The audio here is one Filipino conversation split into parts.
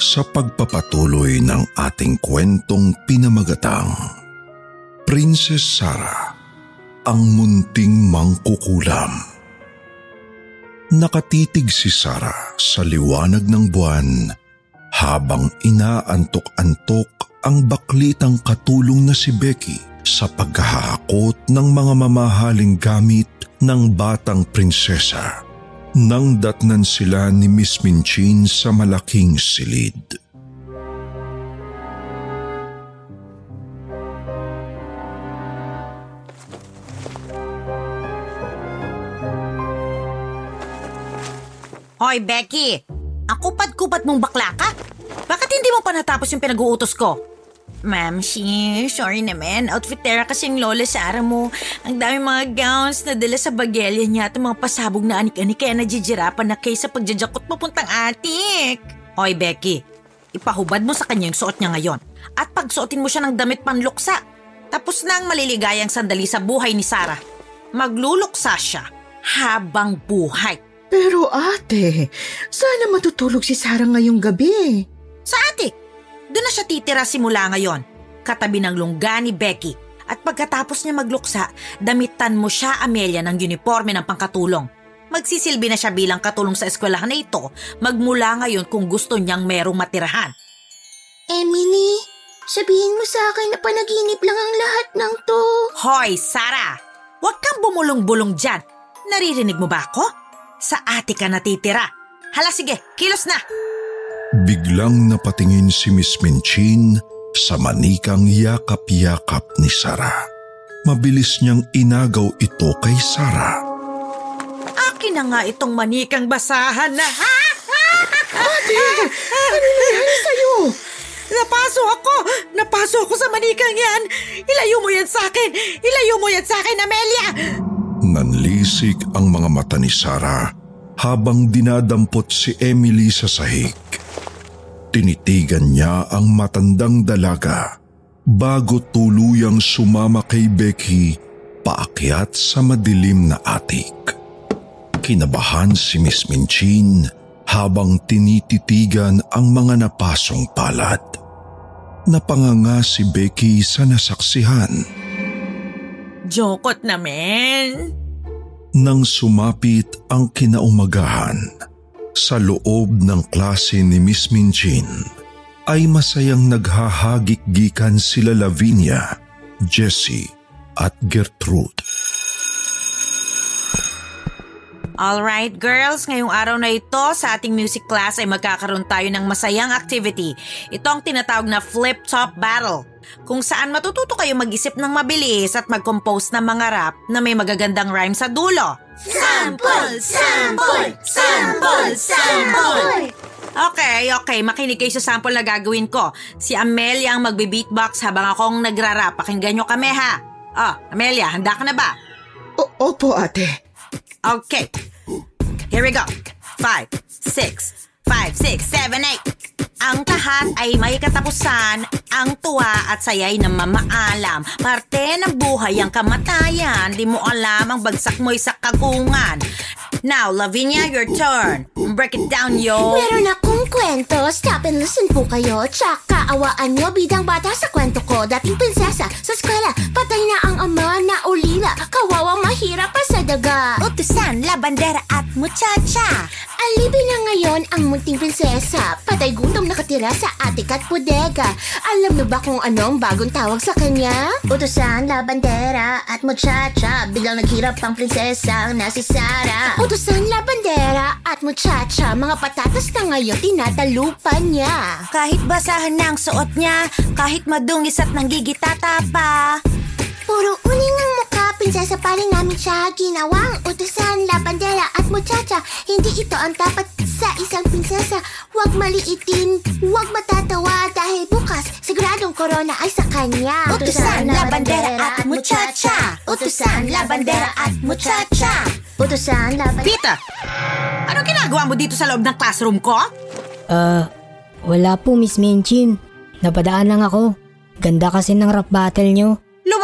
sa pagpapatuloy ng ating kwentong pinamagatang Princess Sarah, ang munting mangkukulam. Nakatitig si Sarah sa liwanag ng buwan habang inaantok-antok ang baklitang katulong na si Becky sa paghahakot ng mga mamahaling gamit ng batang prinsesa nang datnan sila ni Miss Minchin sa malaking silid. Hoy, Becky! Ang kupad-kupad mong bakla ka? Bakit hindi mo pa natapos yung pinag-uutos ko? Ma'am, she, sorry naman. Outfitera kasi yung lola Sara mo. Ang dami mga gowns na dala sa bagelya niya at mga pasabog na anik-anik kaya nagjijirapan na kay sa pagjajakot papuntang atik. Hoy, Becky. Ipahubad mo sa kanya yung suot niya ngayon. At pagsuotin mo siya ng damit panluksa. Tapos na ang maliligayang sandali sa buhay ni Sara. Magluluksa siya habang buhay. Pero ate, sana matutulog si Sarah ngayong gabi. Sa atik. Doon na siya titira simula ngayon, katabi ng lungga ni Becky. At pagkatapos niya magluksa, damitan mo siya, Amelia, ng uniforme ng pangkatulong. Magsisilbi na siya bilang katulong sa eskwelahan na ito magmula ngayon kung gusto niyang merong matirahan. Emily, sabihin mo sa akin na panaginip lang ang lahat ng to. Hoy, Sarah! Huwag kang bumulong-bulong dyan. Naririnig mo ba ako? Sa ate ka natitira. Hala sige, kilos na! Biglang napatingin si Miss Minchin sa manikang yakap-yakap ni Sarah. Mabilis niyang inagaw ito kay Sarah. Akin na nga itong manikang basahan na ha! Ate, ano nangyari sa'yo? Napaso ako! Napaso ako sa manikang yan! Ilayo mo yan sa akin! Ilayo mo yan sa akin, Amelia! Nanlisik ang mga mata ni Sarah habang dinadampot si Emily sa sahig. Tinitigan niya ang matandang dalaga bago tuluyang sumama kay Becky paakyat sa madilim na atik. Kinabahan si Miss Minchin habang tinititigan ang mga napasong palad. Napanganga si Becky sa nasaksihan. Jokot naman! Nang sumapit ang kinaumagahan, sa loob ng klase ni Miss Minchin ay masayang naghahagik-gikan sila Lavinia, Jessie at Gertrude. Alright girls, ngayong araw na ito sa ating music class ay magkakaroon tayo ng masayang activity. Ito ang tinatawag na flip top battle kung saan matututo kayo mag-isip ng mabilis at mag-compose ng mga rap na may magagandang rhyme sa dulo. Sample! Sample! Sample! Sample! Okay, okay. Makinig kayo sa sample na gagawin ko. Si Amelia ang magbe-beatbox habang akong nagrarap. Pakinggan nyo kami ha. Oh, Amelia, handa ka na ba? O- opo ate. Okay. Here we go. Five, six, five, six, seven, eight. Ang tahat ay may katapusan, ang tuwa at saya'y namamaalam. Parte ng buhay ang kamatayan, di mo alam ang bagsak mo'y sa kagungan. Now, Lavinia, your turn. Break it down, yo. Meron akong kwento. Stop and listen po kayo. Tsaka awaan nyo bidang bata sa kwento ko. Dating prinsesa sa eskwela. Patay na ang ama na ulila. Kawawa Labandera at muchacha. Alipin na ngayon ang munting prinsesa. Patay gutom nakatira sa atik at bodega. Alam mo ba kung ano ang bagong tawag sa kanya? Utusan, labandera at muchacha. Biglang naghirap ang prinsesa na si Sarah. Utusan, labandera at muchacha. Mga patatas na ngayon tinatalupan niya. Kahit basahan na ang suot niya, kahit madungis at nanggigitata pa. Puro uling ang mukha, prinsesa pa rin namin siya ginawang utusan, labandera at muchacha. Hindi ito ang dapat sa isang prinsesa. Huwag maliitin, huwag matatawa dahil bukas siguradong corona ay sa kanya. Utusan, labandera at muchacha. Utusan, labandera at muchacha. Utusan, labandera. Peter! Anong ginagawa mo dito sa loob ng classroom ko? Ah, wala po Miss Minchin. Napadaan lang ako. Ganda kasi ng rap battle nyo.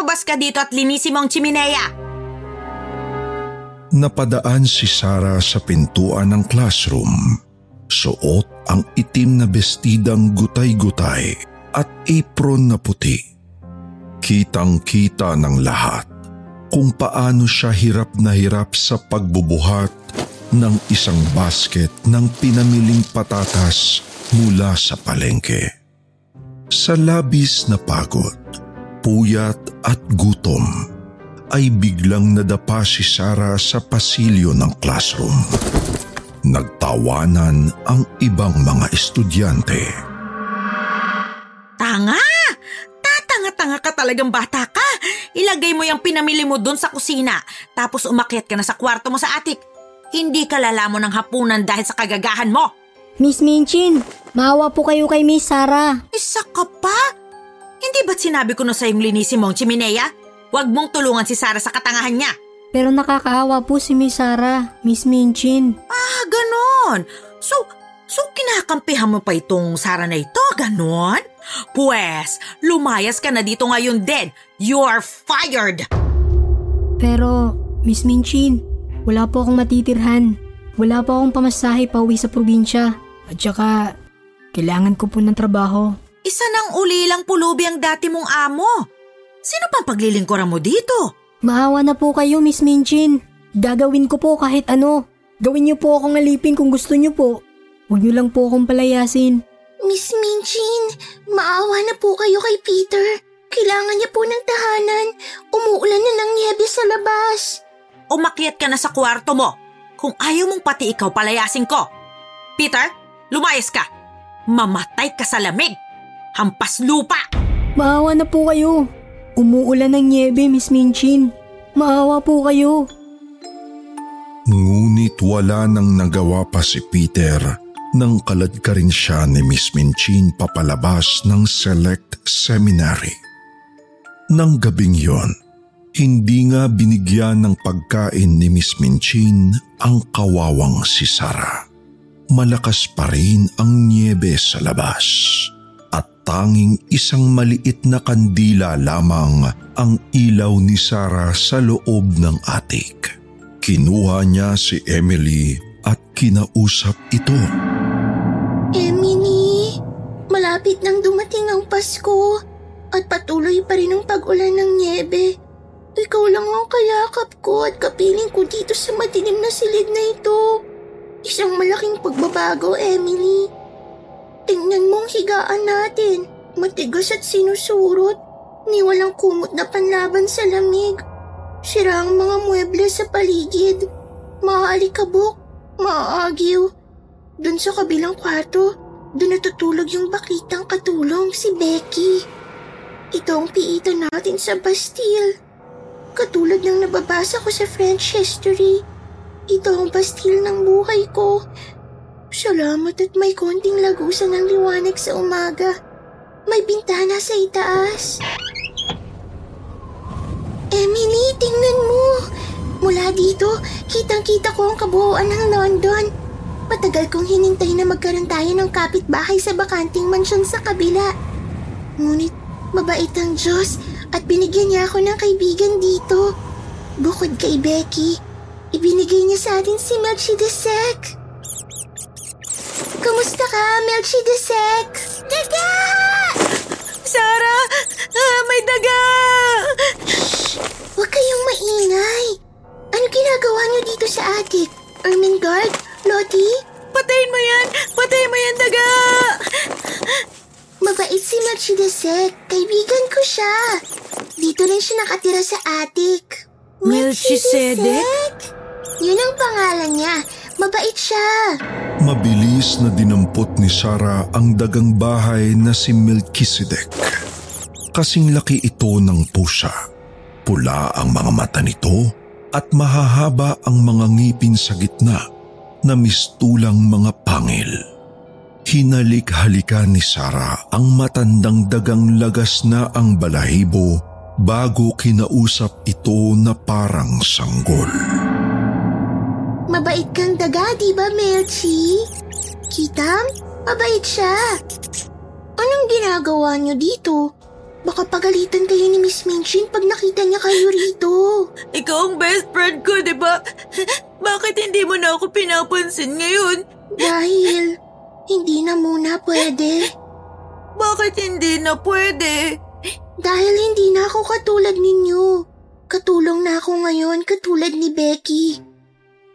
Lumabas ka dito at linisin mo ang chimenea. Napadaan si Sarah sa pintuan ng classroom Suot ang itim na bestidang gutay-gutay at apron na puti. Kitang-kita ng lahat kung paano siya hirap na hirap sa pagbubuhat ng isang basket ng pinamiling patatas mula sa palengke. Sa labis na pagod, puyat at gutom, ay biglang nadapa si Sarah sa pasilyo ng classroom. Nagtawanan ang ibang mga estudyante. Tanga! Tatanga-tanga ka talagang bata ka. Ilagay mo yung pinamili mo doon sa kusina. Tapos umakyat ka na sa kwarto mo sa atik. Hindi ka lalamon ng hapunan dahil sa kagagahan mo. Miss Minchin, maawa po kayo kay Miss Sarah. Isa ka pa? Hindi ba't sinabi ko na sa'yong linisin mo ang chimenea? Huwag mong tulungan si Sarah sa katangahan niya. Pero nakakaawa po si Miss Sarah, Miss Minchin. Ah, ganon. So, so kinakampihan mo pa itong Sarah na ito, ganon? Pwes, lumayas ka na dito ngayon din. You are fired! Pero, Miss Minchin, wala po akong matitirhan. Wala po akong pamasahe pa uwi sa probinsya. At saka, kailangan ko po ng trabaho. Isa ng ulilang pulubi ang dati mong amo. Sino pang paglilingkuran mo dito? Maawa na po kayo, Miss Minchin. Gagawin ko po kahit ano. Gawin niyo po akong alipin kung gusto niyo po. Huwag niyo lang po akong palayasin. Miss Minchin, maawa na po kayo kay Peter. Kailangan niya po ng tahanan. Umuulan na ng niebe sa labas. Umakyat ka na sa kwarto mo. Kung ayaw mong pati ikaw palayasin ko. Peter, lumayas ka. Mamatay ka sa lamig. Hampas lupa. Maawa na po kayo. Umuulan ng niebe, Miss Minchin. Maawa po kayo. Ngunit wala nang nagawa pa si Peter nang kaladkarin siya ni Miss Minchin papalabas ng Select Seminary. Nang gabing yon, hindi nga binigyan ng pagkain ni Miss Minchin ang kawawang si Sarah. Malakas pa rin ang niebe sa labas tanging isang maliit na kandila lamang ang ilaw ni Sarah sa loob ng atik. Kinuha niya si Emily at kinausap ito. Emily, malapit nang dumating ang Pasko at patuloy pa rin ang pag-ulan ng niebe. Ikaw lang ang kayakap ko at kapiling ko dito sa madilim na silid na ito. Isang malaking pagbabago, Emily. Tingnan mo ang higaan natin. Matigas at sinusurot. Ni walang kumot na panlaban sa lamig. Sira ang mga mueble sa paligid. Maaalikabok, maaagiw. Doon sa kabilang kwarto, doon natutulog yung bakitang katulong si Becky. Ito ang piitan natin sa Bastille. Katulad ng nababasa ko sa French history. Ito ang Bastille ng buhay ko. Salamat at may konting lagusan ng liwanag sa umaga. May bintana sa itaas. Emily, tingnan mo. Mula dito, kitang-kita ko ang kabuuan ng London. Matagal kong hinintay na magkaroon tayo ng kapitbahay sa bakanting mansyon sa kabila. Ngunit mabait ang Diyos at binigyan niya ako ng kaibigan dito. Bukod kay Becky, ibinigay niya sa atin si Melchizedek. Kamusta ka, Melchizedek? Daga! Sarah! Ah, may daga! Huwag kayong maingay. Ano ginagawa niyo dito sa attic? Ermengarde? Lottie? Patayin mo yan! Patayin mo yan, daga! Mabait si Melchizedek. Kaibigan ko siya. Dito rin siya nakatira sa attic. Melchizedek? Yun ang pangalan niya. Mabait siya. Mabilis na dinampot ni Sarah ang dagang bahay na si Melchizedek. Kasing laki ito ng pusa. Pula ang mga mata nito at mahahaba ang mga ngipin sa gitna na mistulang mga pangil. Hinalik-halikan ni Sarah ang matandang dagang lagas na ang balahibo bago kinausap ito na parang sanggol. Mabait kang daga, di ba, Melchi? Kitam, mabait siya. Anong ginagawa niyo dito? Baka pagalitan kayo ni Miss Minchin pag nakita niya kayo rito. Ikaw ang best friend ko, di ba? Bakit hindi mo na ako pinapansin ngayon? Dahil Hindi na muna pwede. Bakit hindi na pwede? Dahil hindi na ako katulad ninyo. Katulong na ako ngayon katulad ni Becky.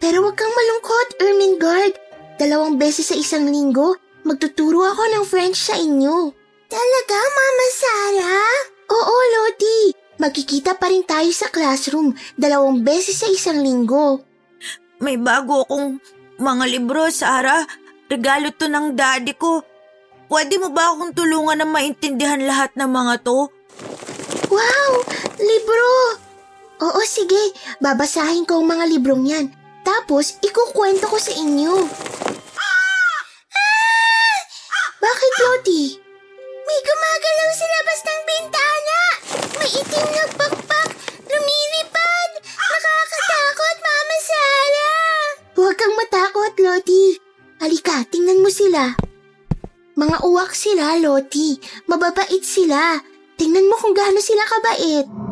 Pero wag kang malungkot, Ermengarde. Dalawang beses sa isang linggo, magtuturo ako ng French sa inyo. Talaga, Mama Sarah? Oo, Loti. Magkikita pa rin tayo sa classroom dalawang beses sa isang linggo. May bago akong mga libro, Sarah. Regalo to ng daddy ko. Pwede mo ba akong tulungan na maintindihan lahat ng mga to? Wow! Libro! Oo, sige. Babasahin ko ang mga librong yan. Tapos, ikukwento ko sa inyo. Ah! Bakit, Loti? May gumagalaw sa labas ng bintana. May itim na pakpak. Lumilipad. Nakakatakot, Mama Sarah. Huwag kang matakot, Loti. Halika, tingnan mo sila. Mga uwak sila, Loti. Mababait sila. Tingnan mo kung gaano sila kabait.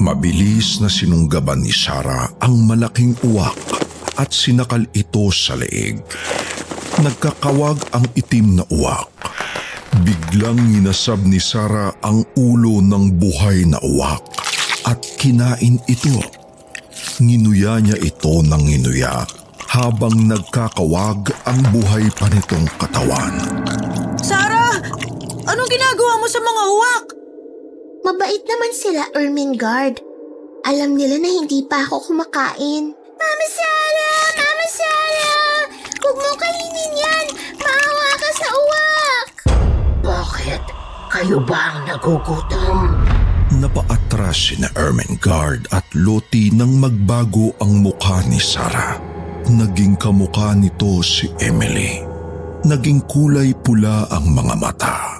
Mabilis na sinunggaban ni Sarah ang malaking uwak at sinakal ito sa leeg. Nagkakawag ang itim na uwak. Biglang ninasab ni Sarah ang ulo ng buhay na uwak at kinain ito. Nginuya niya ito ng nginuya habang nagkakawag ang buhay pa nitong katawan. Sarah! Anong ginagawa mo sa mga uwak? Mabait naman sila, Ermengarde. Alam nila na hindi pa ako kumakain. Mama Sarah! Mama Sarah! Huwag mo kainin yan! Maawa ka sa uwak! Bakit? Kayo ba ang nagugutom? Napaatras si na Ermengarde at Loti nang magbago ang mukha ni Sarah. Naging kamukha nito si Emily. Naging kulay pula ang mga mata.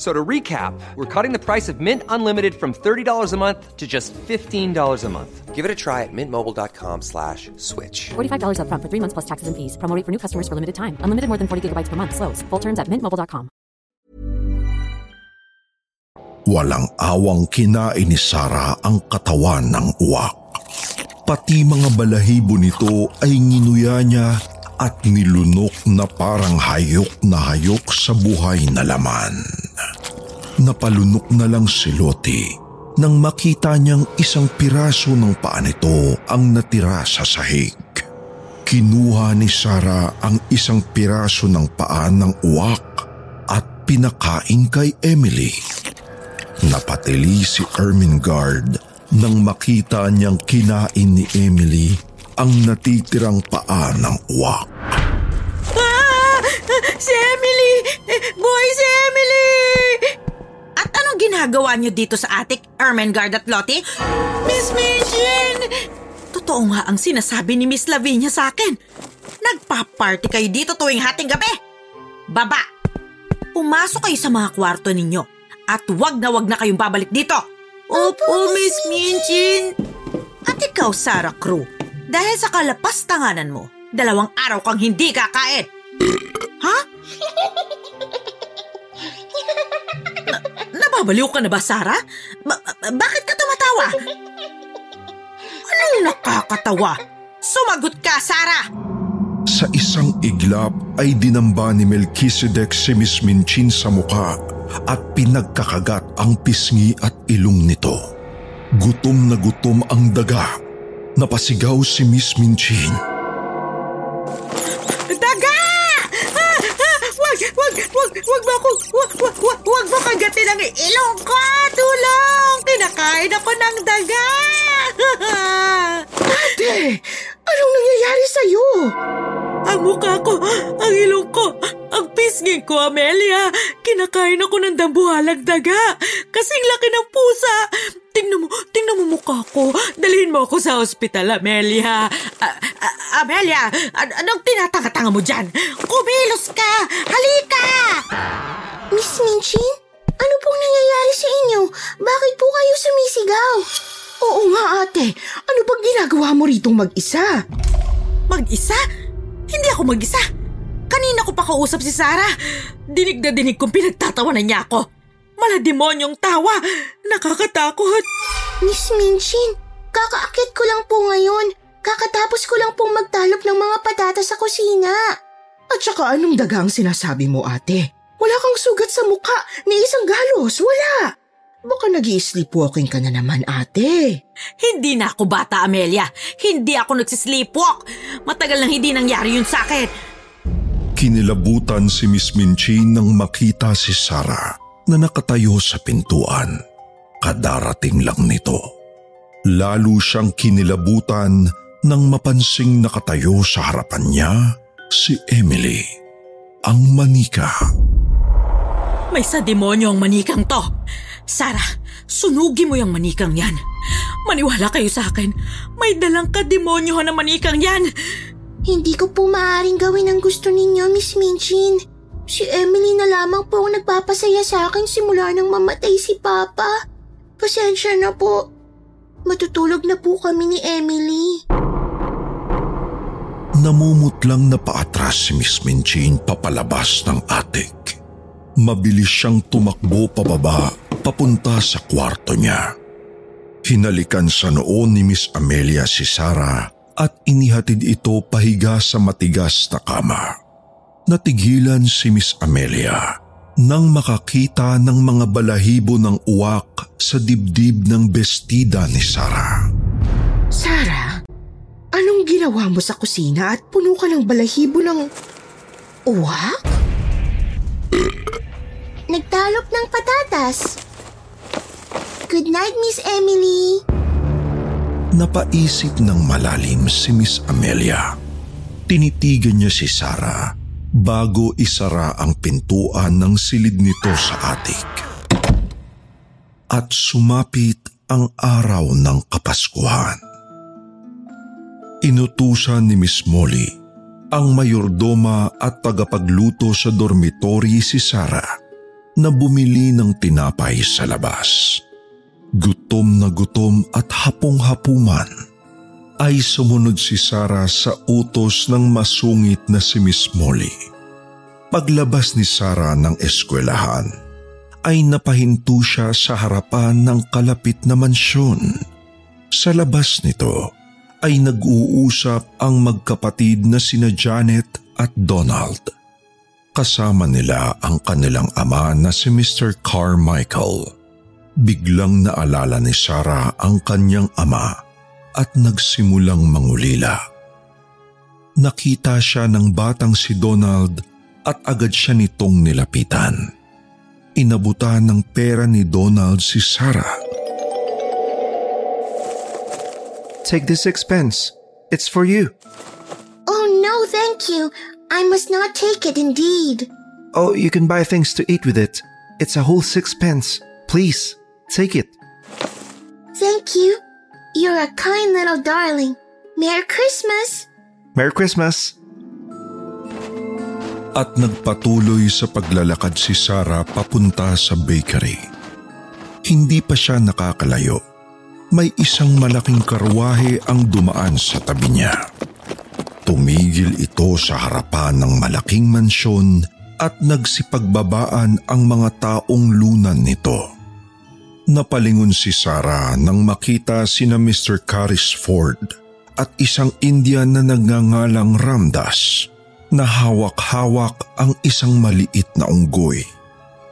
So to recap, we're cutting the price of Mint Unlimited from $30 a month to just $15 a month. Give it a try at mintmobile.com slash switch. $45 upfront for three months plus taxes and fees. Promo rate for new customers for limited time. Unlimited more than 40 gigabytes per month. Slows. Full terms at mintmobile.com. Walang awang kinain ni Sarah ang katawan ng uwak. Pati mga balahibo nito ay nginuya niya at nilunok na parang hayok na hayok sa buhay na laman. Napalunok na lang si Loti nang makita niyang isang piraso ng paa nito ang natira sa sahig. Kinuha ni Sarah ang isang piraso ng paa ng uwak at pinakain kay Emily. Napatili si Ermengarde nang makita niyang kinain ni Emily ang natitirang paa ng uwak. Boy, si Emily! At anong ginagawa niyo dito sa attic, Ermengarde at Lottie? Miss Minchin! Totoo nga ang sinasabi ni Miss Lavinia sa akin. Nagpa-party kayo dito tuwing hating gabi. Baba! Pumasok kayo sa mga kwarto ninyo at wag na wag na kayong babalik dito. Opo, Miss Minchin. At ikaw, Sarah Crew, dahil sa kalapastanganan mo, dalawang araw kang hindi kakain. Nababaliw ka na ba, Sarah? Ba- ba- bakit ka tumatawa? Anong nakakatawa? Sumagot ka, Sarah! Sa isang iglap ay dinamba ni Melchizedek si Miss Minchin sa muka at pinagkakagat ang pisngi at ilong nito. Gutom na gutom ang daga. Napasigaw si Miss Minchin. Wag, wag, mo ako, wag, wag, wag, wag mo kagatin ang ilong ko! Tulong! Kinakain ako ng daga! Ate, anong nangyayari sa'yo? ang mukha ko, ang ilong ko, ang pisngin ko, Amelia. Kinakain ako ng dambuhalang daga. Kasing laki ng pusa. Tingnan mo, tingnan mo mukha ko. Dalhin mo ako sa ospital, Amelia. A- A- Amelia, an- anong tinatanga-tanga mo dyan? Kumilos ka! Halika! Miss Minchin, ano pong nangyayari sa inyo? Bakit po kayo sumisigaw? Oo nga ate, ano bang ginagawa mo ritong mag-isa? Mag-isa? Hindi ako mag-isa. Kanina ko pa kausap si Sarah. Dinig na dinig kong pinagtatawanan niya ako. Malademonyong tawa. Nakakatakot. Miss Minchin, kakaakit ko lang po ngayon. Kakatapos ko lang pong magtalop ng mga patata sa kusina. At saka anong daga ang sinasabi mo ate? Wala kang sugat sa mukha, ni isang galos, wala. Baka nag sleepwalking ka na naman ate. Hindi na ako bata, Amelia. Hindi ako nagsisleepwalk. Matagal nang hindi nangyari yun sa akin. Kinilabutan si Miss Minchin nang makita si Sarah na nakatayo sa pintuan. Kadarating lang nito. Lalo siyang kinilabutan nang mapansing nakatayo sa harapan niya si Emily, ang manika. May sa demonyo ang manikang to. Sarah, sunugi mo yung manikang yan. Maniwala kayo sa akin. May dalang ka-demonyo na manikang yan. Hindi ko po maaaring gawin ang gusto ninyo, Miss Minchin. Si Emily na lamang po ang nagpapasaya sa akin simula nang mamatay si Papa. Pasensya na po. Matutulog na po kami ni Emily. Namumutlang na paatras si Miss Minchin papalabas ng atik. Mabilis siyang tumakbo pababa papunta sa kwarto niya. Hinalikan sa noon ni Miss Amelia si Sarah at inihatid ito pahiga sa matigas na kama. Natigilan si Miss Amelia nang makakita ng mga balahibo ng uwak sa dibdib ng bestida ni Sarah. Sarah, anong ginawa mo sa kusina at puno ka ng balahibo ng uwak? Nagtalop ng patatas. Good night, Miss Emily. Napaisip ng malalim si Miss Amelia. Tinitigan niya si Sarah bago isara ang pintuan ng silid nito sa atik. At sumapit ang araw ng Kapaskuhan. Inutusan ni Miss Molly ang mayordoma at tagapagluto sa dormitory si Sarah na bumili ng tinapay sa labas. Gutom na gutom at hapong-hapuman ay sumunod si Sarah sa utos ng masungit na si Miss Molly. Paglabas ni Sarah ng eskwelahan, ay napahinto siya sa harapan ng kalapit na mansyon. Sa labas nito ay nag-uusap ang magkapatid na sina Janet at Donald. Kasama nila ang kanilang ama na si Mr. Carmichael Biglang naalala ni Sarah ang kanyang ama at nagsimulang mangulila. Nakita siya ng batang si Donald at agad siya nitong nilapitan. Inabutan ng pera ni Donald si Sarah. Take this expense. It's for you. Oh no, thank you. I must not take it indeed. Oh, you can buy things to eat with it. It's a whole sixpence. Please. Take it. Thank you. You're a kind little darling. Merry Christmas! Merry Christmas! At nagpatuloy sa paglalakad si Sarah papunta sa bakery. Hindi pa siya nakakalayo. May isang malaking karwahe ang dumaan sa tabi niya. Tumigil ito sa harapan ng malaking mansyon at nagsipagbabaan ang mga taong lunan nito. Napalingon si Sarah nang makita sina Mr. Caris Ford at isang Indian na nagngangalang Ramdas na hawak-hawak ang isang maliit na unggoy.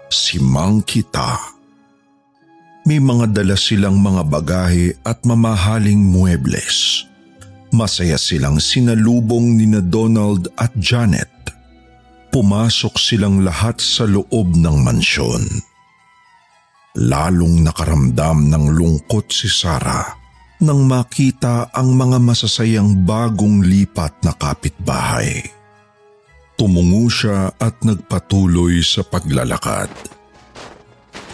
Si Monkey Ta. May mga dala silang mga bagahe at mamahaling muebles. Masaya silang sinalubong ni na Donald at Janet. Pumasok silang lahat sa loob ng mansyon. Lalong nakaramdam ng lungkot si Sarah nang makita ang mga masasayang bagong lipat na kapitbahay. Tumungo siya at nagpatuloy sa paglalakad.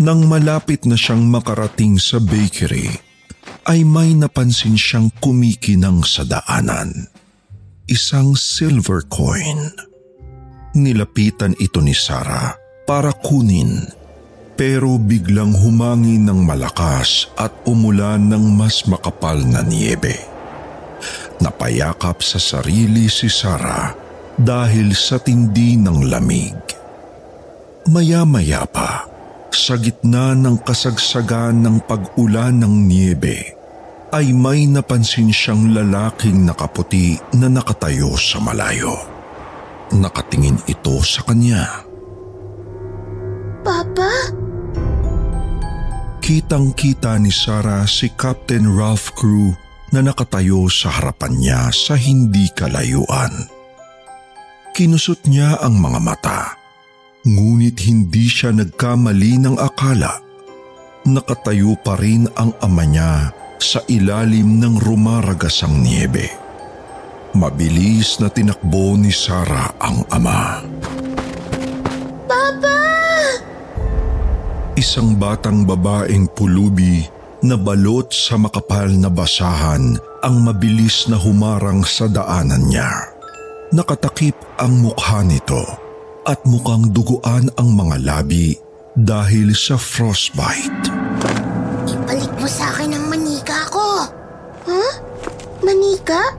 Nang malapit na siyang makarating sa bakery, ay may napansin siyang kumikinang sa daanan. Isang silver coin. Nilapitan ito ni Sarah para kunin pero biglang humangin ng malakas at umulan ng mas makapal na niebe. Napayakap sa sarili si Sarah dahil sa tindi ng lamig. Maya-maya pa, sa gitna ng kasagsagan ng pag-ulan ng niebe, ay may napansin siyang lalaking nakaputi na nakatayo sa malayo. Nakatingin ito sa kanya. Papa? Kitang-kita ni Sarah si Captain Ralph Crew na nakatayo sa harapan niya sa hindi kalayuan. Kinusot niya ang mga mata, ngunit hindi siya nagkamali ng akala. Nakatayo pa rin ang ama niya sa ilalim ng rumaragasang niebe. Mabilis na tinakbo ni Sarah ang ama. Papa! Isang batang babaeng pulubi na balot sa makapal na basahan ang mabilis na humarang sa daanan niya. Nakatakip ang mukha nito at mukhang duguan ang mga labi dahil sa frostbite. Ibalik mo sa akin ang manika ko. Huh? Manika?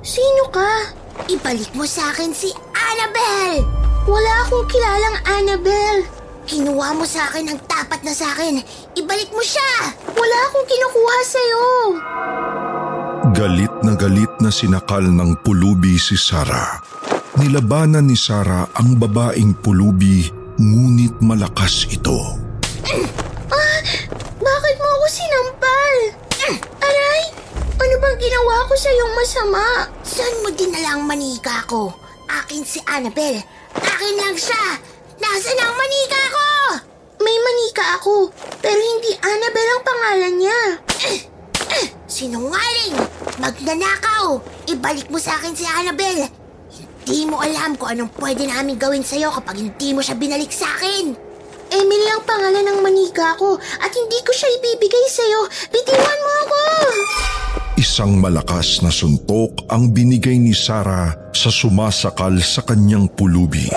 Sino ka? Ibalik mo sa akin si Annabelle! Wala akong kilalang Annabelle. Kinuha mo sa akin ang tapat na sa akin. Ibalik mo siya! Wala akong kinukuha sa'yo. Galit na galit na sinakal ng pulubi si Sarah. Nilabanan ni Sarah ang babaeng pulubi ngunit malakas ito. Ah, bakit mo ako sinampal? Aray, ano bang ginawa ko sa iyong masama? Saan mo dinala ang manika ko? Akin si Annabelle. Akin lang siya. Nasaan ang manika ko? May manika ako, pero hindi Annabelle ang pangalan niya. Sinungaling! Magnanakaw! Ibalik mo sa akin si Annabelle! Hindi mo alam kung anong pwede namin gawin sa'yo kapag hindi mo siya binalik sa akin! Emily ang pangalan ng manika ko at hindi ko siya ibibigay sa'yo. Bitiwan mo ako! Isang malakas na suntok ang binigay ni Sarah sa sumasakal sa kanyang pulubi.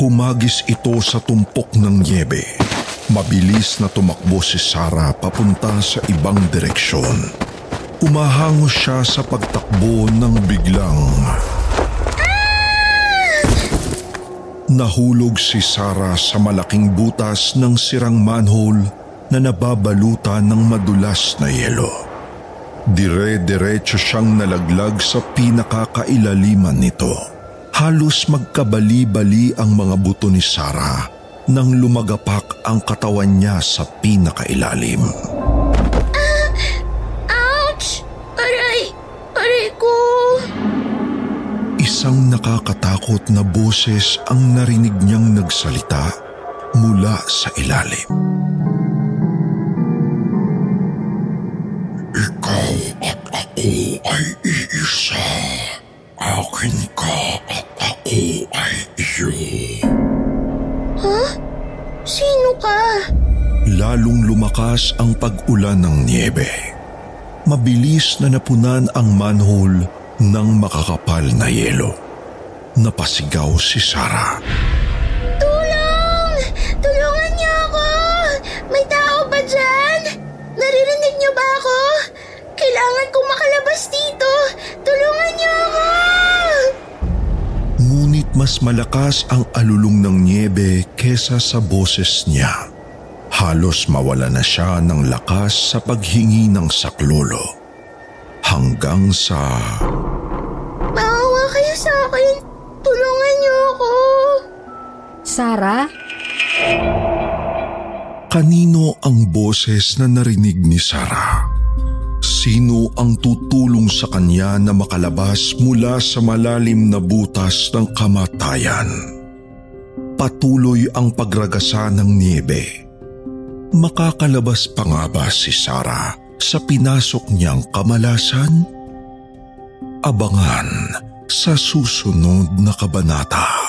Humagis ito sa tumpok ng niebe. Mabilis na tumakbo si Sarah papunta sa ibang direksyon. Umahangos siya sa pagtakbo ng biglang. Nahulog si Sarah sa malaking butas ng sirang manhole na nababalutan ng madulas na yelo. Dire-diretso siyang nalaglag sa pinakakailaliman nito. Halos magkabali-bali ang mga buto ni Sarah nang lumagapak ang katawan niya sa pinakailalim. Isang nakakatakot na boses ang narinig niyang nagsalita mula sa ilalim. Ikaw at ako ay iisa. Akin ka at ako ay iyo. Huh? Sino ka? Lalong lumakas ang pag-ulan ng niebe. Mabilis na napunan ang manhole ng makakapal na yelo. Napasigaw si Sarah. Tulong! Tulungan niyo ako! May tao ba dyan? Naririnig niyo ba ako? Kailangan kong makalabas dito! Tulungan niyo ako! Ngunit mas malakas ang alulong ng niebe kesa sa boses niya. Halos mawala na siya ng lakas sa paghingi ng saklolo. Hanggang sa... Sarah? Kanino ang boses na narinig ni Sarah? Sino ang tutulong sa kanya na makalabas mula sa malalim na butas ng kamatayan? Patuloy ang pagragasa ng niebe. Makakalabas pa nga ba si Sarah sa pinasok niyang kamalasan? Abangan sa susunod na kabanata.